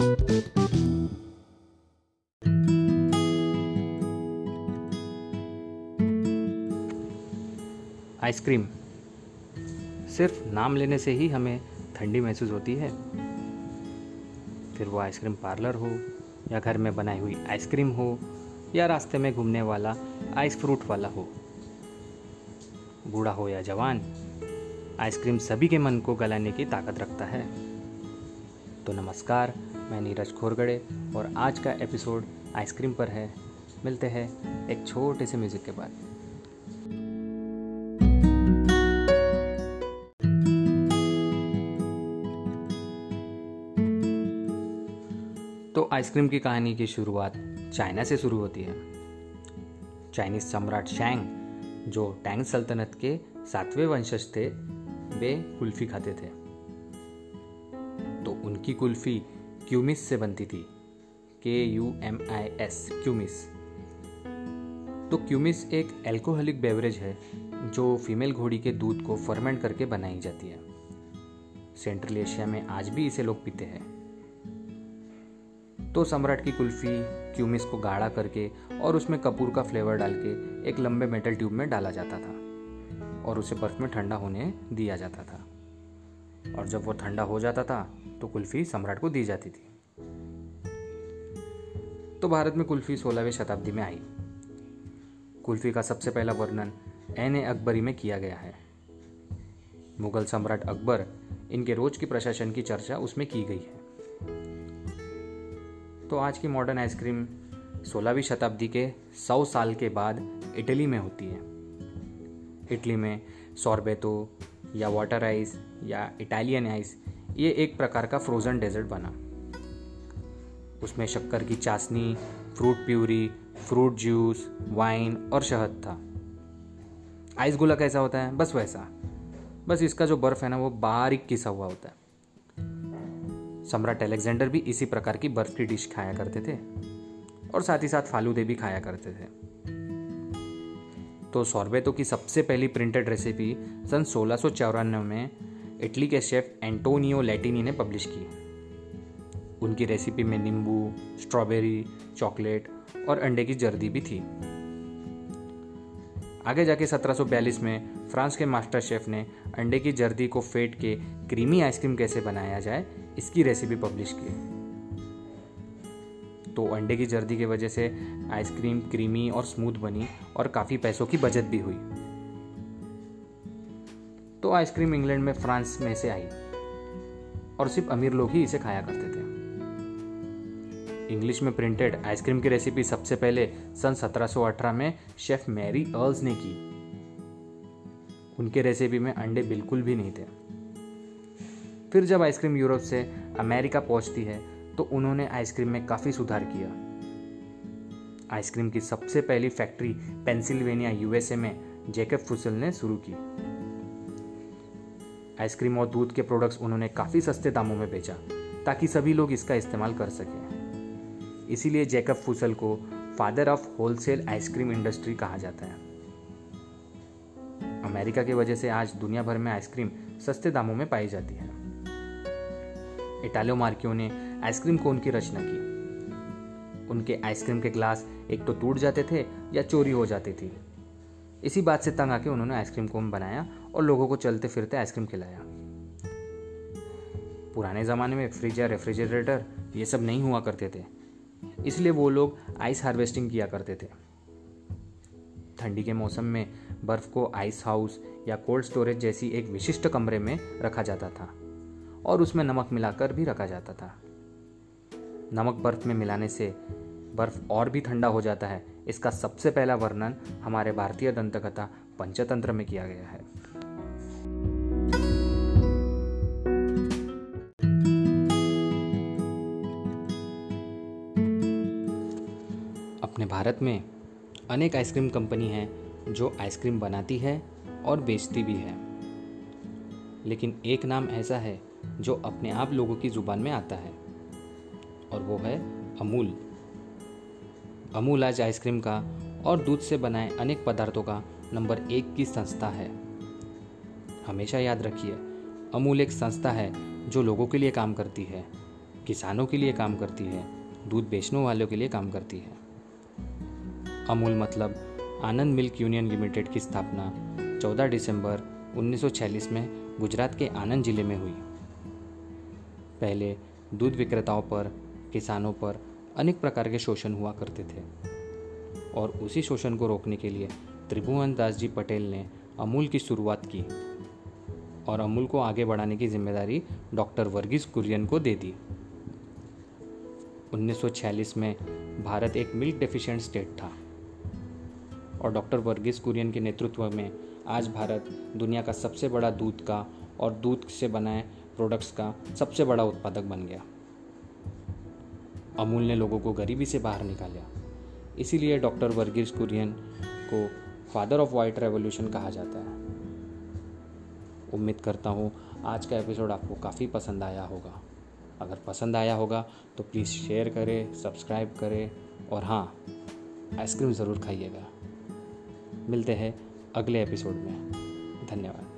Ice cream. सिर्फ़ नाम लेने से ही हमें ठंडी महसूस होती है। फिर वो आइसक्रीम पार्लर हो, या घर में बनाई हुई आइसक्रीम हो, या रास्ते में घूमने वाला आइस फ्रूट वाला हो। बूढ़ा हो या जवान, आइसक्रीम सभी के मन को गलाने की ताकत रखता है। तो नमस्कार मैं नीरज खोरगड़े और आज का एपिसोड आइसक्रीम पर है। मिलते हैं एक छोटे से म्यूज़िक के बाद। तो आइसक्रीम की कहानी की शुरुआत चाइना से शुरू होती है। चाइनीज़ सम्राट शैंग, जो टैंग सल्तनत के सातवें वंशज थे, वे कुल्फी खाते थे। तो उनकी कुल्फी क्यूमिस से बनती थी। K U M I S kumis. तो क्यूमिस एक एल्कोहलिक बेवरेज है, जो फीमेल घोड़ी के दूध को फर्मेंट करके बनाई जाती है। सेंट्रल एशिया में आज भी इसे लोग पीते हैं। तो सम्राट की कुल्फ़ी क्यूमिस को गाढ़ा करके और उसमें कपूर का फ्लेवर डाल के एक लंबे मेटल ट्यूब में डाला जाता था और उसे बर्फ़ में ठंडा होने दिया जाता था। और जब वो ठंडा हो जाता था तो कुल्फ़ी सम्राट को दी जाती थी। तो भारत में कुल्फ़ी सोलहवीं शताब्दी में आई। कुल्फ़ी का सबसे पहला वर्णन एन. ए. अकबरी में किया गया है। मुगल सम्राट अकबर इनके रोज की प्रशासन की चर्चा उसमें की गई है। तो आज की मॉडर्न आइसक्रीम सोलहवीं शताब्दी के सौ साल के बाद इटली में होती है। इटली में सॉर्बेतो या वाटर आइस या इटालियन आइस ये एक प्रकार का फ्रोज़न डेजर्ट बना। उसमें शक्कर की चाशनी fruit puree fruit juice wine और शहद था। आइस गोला कैसा होता है? बस वैसा। बस इसका जो बर्फ़ है ना, वो बारीक किसा हुआ होता है। सम्राट अलेक्जेंडर भी इसी प्रकार की बर्फ़ की डिश खाया करते थे और साथ ही साथ फालूदे भी खाया करते थे। तो सॉर्बेतो की सबसे पहली प्रिंटेड रेसिपी सन सोलह में इटली के शेफ एंटोनियो लैटिनी ने पब्लिश की। उनकी रेसिपी में नींबू, स्ट्रॉबेरी, चॉकलेट और अंडे की जर्दी भी थी। आगे जाके 1742 में फ्रांस के मास्टर शेफ ने अंडे की जर्दी को फेट के क्रीमी आइसक्रीम कैसे बनाया जाए, इसकी रेसिपी पब्लिश की। तो अंडे की जर्दी की वजह से आइसक्रीम क्रीमी और स्मूथ बनी और काफ़ी पैसों की बचत भी हुई। तो आइसक्रीम इंग्लैंड में, फ्रांस में से आई। और सिर्फ़ अमीर लोग ही इसे खाया करते थे। इंग्लिश में प्रिंटेड आइसक्रीम की रेसिपी सबसे पहले सन 1718 में शेफ मैरी अर्ल्स ने की। उनके रेसिपी में अंडे बिल्कुल भी नहीं थे। फिर जब आइसक्रीम यूरोप से अमेरिका पहुँचती है तो उन्होंने आइसक्रीम में काफ़ी सुधार किया। आइसक्रीम की सबसे पहली फैक्ट्री पेंसिल्वेनिया यूएसए में जेकब फुसल ने शुरू की। आइसक्रीम और दूध के प्रोडक्ट्स उन्होंने काफ़ी सस्ते दामों में बेचा, ताकि सभी लोग इसका इस्तेमाल कर सकें। इसीलिए जैकब फूसल को father of wholesale ice cream industry कहा जाता है। अमेरिका की वजह से आज दुनिया भर में आइसक्रीम सस्ते दामों में पाई जाती है। इटालियो मार्कियों ने आइसक्रीम की रचना की। उनके आइसक्रीम के ग्लास एक तो टूट जाते थे या चोरी हो जाती थी। इसी बात से तंग आके उन्होंने आइसक्रीम कोन बनाया और लोगों को चलते फिरते आइसक्रीम खिलाया। पुराने ज़माने में फ्रिज या रेफ्रिजरेटर, ये सब नहीं हुआ करते थे। इसलिए वो लोग आइस हार्वेस्टिंग किया करते थे। ठंडी के मौसम में बर्फ़ को आइस हाउस या कोल्ड स्टोरेज जैसी एक विशिष्ट कमरे में रखा जाता था और उसमें नमक मिलाकर भी रखा जाता था। नमक बर्फ़ में मिलाने से बर्फ़ और भी ठंडा हो जाता है। इसका सबसे पहला वर्णन हमारे भारतीय दंतकथा पंचतंत्र में किया गया है। अपने भारत में अनेक आइसक्रीम कंपनी हैं जो आइसक्रीम बनाती है और बेचती भी है। लेकिन एक नाम ऐसा है जो अपने आप लोगों की ज़ुबान में आता है, और वो है अमूल। अमूल आज आइसक्रीम का और दूध से बनाए अनेक पदार्थों का नंबर एक की संस्था है। हमेशा याद रखिए, अमूल एक संस्था है जो लोगों के लिए काम करती है, किसानों के लिए काम करती है, दूध बेचने वालों के लिए काम करती है। अमूल मतलब आनंद मिल्क यूनियन लिमिटेड की स्थापना 14 दिसंबर 1946 में गुजरात के आनंद ज़िले में हुई। पहले दूध विक्रेताओं पर, किसानों पर अनेक प्रकार के शोषण हुआ करते थे। और उसी शोषण को रोकने के लिए त्रिभुवन दास जी पटेल ने अमूल की शुरुआत की और अमूल को आगे बढ़ाने की ज़िम्मेदारी डॉक्टर वर्गीस कुरियन को दे दी। 1946 में भारत एक मिल्क डेफिशिएंट स्टेट था और डॉक्टर वर्गीस कुरियन के नेतृत्व में आज भारत दुनिया का सबसे बड़ा दूध का और दूध से बनाए प्रोडक्ट्स का सबसे बड़ा उत्पादक बन गया। अमूल ने लोगों को गरीबी से बाहर निकाला। इसीलिए डॉक्टर वर्गीस कुरियन को फादर ऑफ़ वाइट रेवोल्यूशन कहा जाता है। उम्मीद करता हूँ आज का एपिसोड आपको काफ़ी पसंद आया होगा। अगर पसंद आया होगा तो प्लीज़ शेयर करें, सब्सक्राइब करें, और हाँ आइसक्रीम ज़रूर खाइएगा। मिलते हैं अगले एपिसोड में। धन्यवाद।